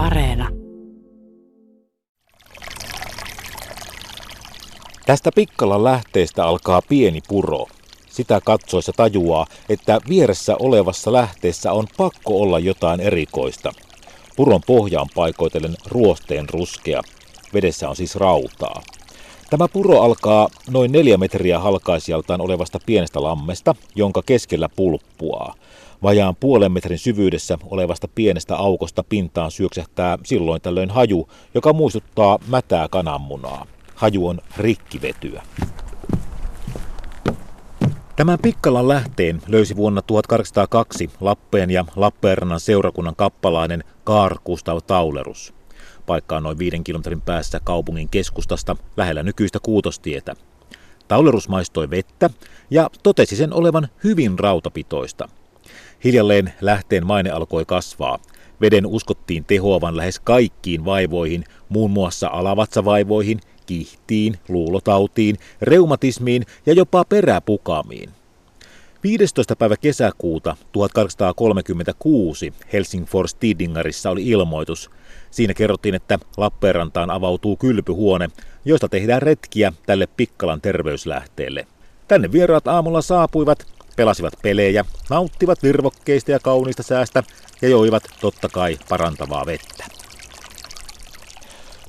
Areena. Tästä Pikkalan lähteestä alkaa pieni puro. Sitä katsoessa tajuaa, että vieressä olevassa lähteessä on pakko olla jotain erikoista. Puron pohja on paikoitellen ruosteen ruskea. Vedessä on siis rautaa. Tämä puro alkaa noin neljä metriä halkaisijaltaan olevasta pienestä lammesta, jonka keskellä pulppuaa. Vajaan puolen metrin syvyydessä olevasta pienestä aukosta pintaan syöksähtää silloin tällöin haju, joka muistuttaa mätää kananmunaa. Haju on rikkivetyä. Tämän Pikkalan lähteen löysi vuonna 1802 Lappeen ja Lappeenrannan seurakunnan kappalainen Kaar Gustav Taulerus. Paikka on noin viiden kilometrin päässä kaupungin keskustasta lähellä nykyistä kuutostietä. Taulerus maistoi vettä ja totesi sen olevan hyvin rautapitoista. Hiljalleen lähteen maine alkoi kasvaa. Veden uskottiin tehoavan lähes kaikkiin vaivoihin, muun muassa alavatsavaivoihin, kihtiin, luulotautiin, reumatismiin ja jopa peräpukamiin. 15. päivä kesäkuuta 1836 Helsingfors Tidingarissa oli ilmoitus. Siinä kerrottiin, että Lappeenrantaan avautuu kylpyhuone, josta tehdään retkiä tälle Pikkalan terveyslähteelle. Tänne vieraat aamulla saapuivat, pelasivat pelejä, nauttivat virvokkeista ja kauniista säästä ja joivat totta kai parantavaa vettä.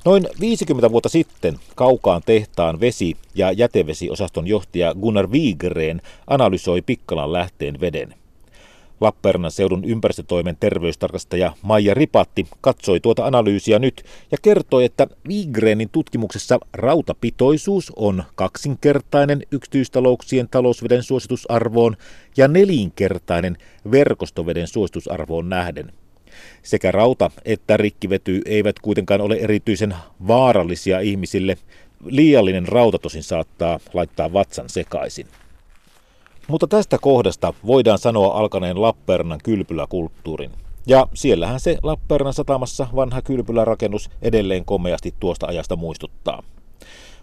Noin 50 vuotta sitten Kaukaan tehtaan vesi- ja jätevesiosaston johtaja Gunnar Wigren analysoi Pikkalan lähteen veden. Lappeenrannan seudun ympäristötoimen terveystarkastaja Maija Ripatti katsoi tuota analyysiä nyt ja kertoi, että Wigrenin tutkimuksessa rautapitoisuus on kaksinkertainen yksityistalouksien talousveden suositusarvoon ja nelinkertainen verkostoveden suositusarvoon nähden. Sekä rauta että rikkivety eivät kuitenkaan ole erityisen vaarallisia ihmisille. Liiallinen rauta tosin saattaa laittaa vatsan sekaisin. Mutta tästä kohdasta voidaan sanoa alkaneen Lappeenrannan kylpyläkulttuurin. Ja siellähän se Lappeenrannan satamassa vanha kylpylärakennus edelleen komeasti tuosta ajasta muistuttaa.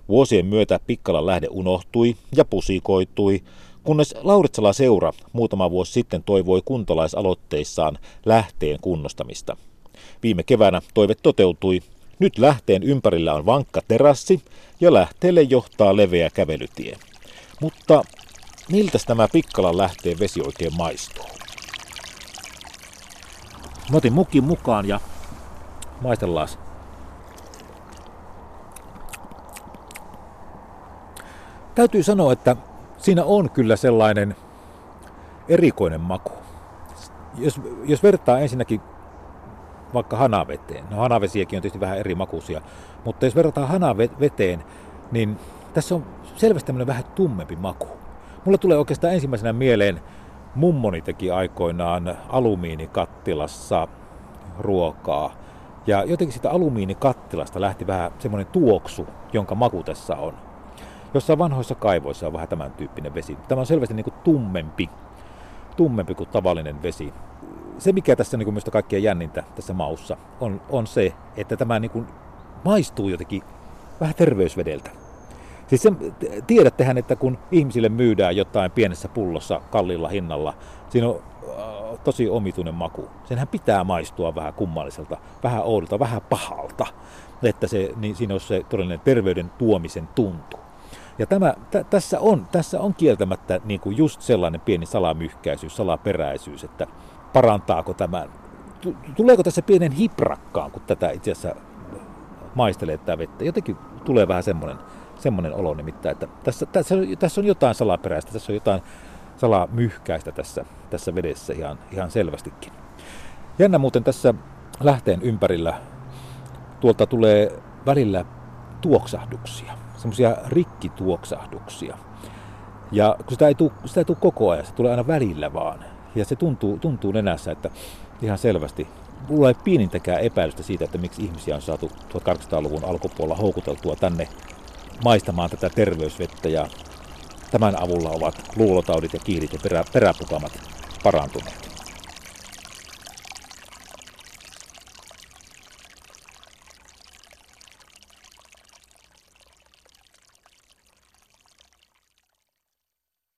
Vuosien myötä Pikkalan lähde unohtui ja pusikoitui, kunnes Lauritsala seura muutama vuosi sitten toivoi kuntalaisaloitteissaan lähteen kunnostamista. Viime keväänä toive toteutui. Nyt lähteen ympärillä on vankka terassi ja lähteelle johtaa leveä kävelytie. Mutta miltä tämä Pikkalan lähteen vesi oikein maistuu? Mä otin mukin mukaan ja maistellaan. Täytyy sanoa, että siinä on kyllä sellainen erikoinen maku. Jos, jos vertaa ensinnäkin vaikka hanaveteen, no hanavesiäkin on tietysti vähän eri makuisia, mutta jos verrataan hanaveteen, niin tässä on selvästi tämmöinen vähän tummempi maku. Mulle tulee oikeastaan ensimmäisenä mieleen, mummoni teki aikoinaan alumiinikattilassa ruokaa. Ja jotenkin sitä alumiinikattilasta lähti vähän semmoinen tuoksu, jonka maku tässä on. Jossain vanhoissa kaivoissa on vähän tämän tyyppinen vesi. Tämä on selvästi niin kuin tummempi, tummempi kuin tavallinen vesi. Se, mikä tässä niin minusta kaikkein jännintä tässä maussa, on, on se, että tämä niin kuin maistuu jotenkin vähän terveysvedeltä. Siis sen, tiedättehän, että kun ihmisille myydään jotain pienessä pullossa kallilla hinnalla, siinä on äh, tosi omituinen maku. Senhän pitää maistua vähän kummalliselta, vähän oudolta, vähän pahalta, että se, niin siinä on se todellinen terveyden tuomisen tuntu. Ja tämä, t- tässä, on, tässä on kieltämättä niin kuin just sellainen pieni salamyhkäisyys, salaperäisyys, että parantaako tämä, tuleeko tässä pienen hiprakkaan, kun tätä itse asiassa maistelee tämä vettä. Jotenkin tulee vähän semmoinen, semmoinen olo nimittäin, että tässä, tässä, tässä on jotain salaperäistä, tässä on jotain salamyhkäistä tässä, tässä vedessä ihan, ihan selvästikin. Jännä muuten tässä lähteen ympärillä tuolta tulee välillä tuoksahduksia semmoisia rikkituoksahduksia. Ja kun sitä ei, tule, sitä ei tule koko ajan, se tulee aina välillä vaan. Ja se tuntuu, tuntuu nenässä, että ihan selvästi mulla ei pienintäkään epäilystä siitä, että miksi ihmisiä on saatu 1800-luvun alkupuolella houkuteltua tänne maistamaan tätä terveysvettä ja tämän avulla ovat luulotaudit ja kiirit ja perä, peräpukamat parantuneet.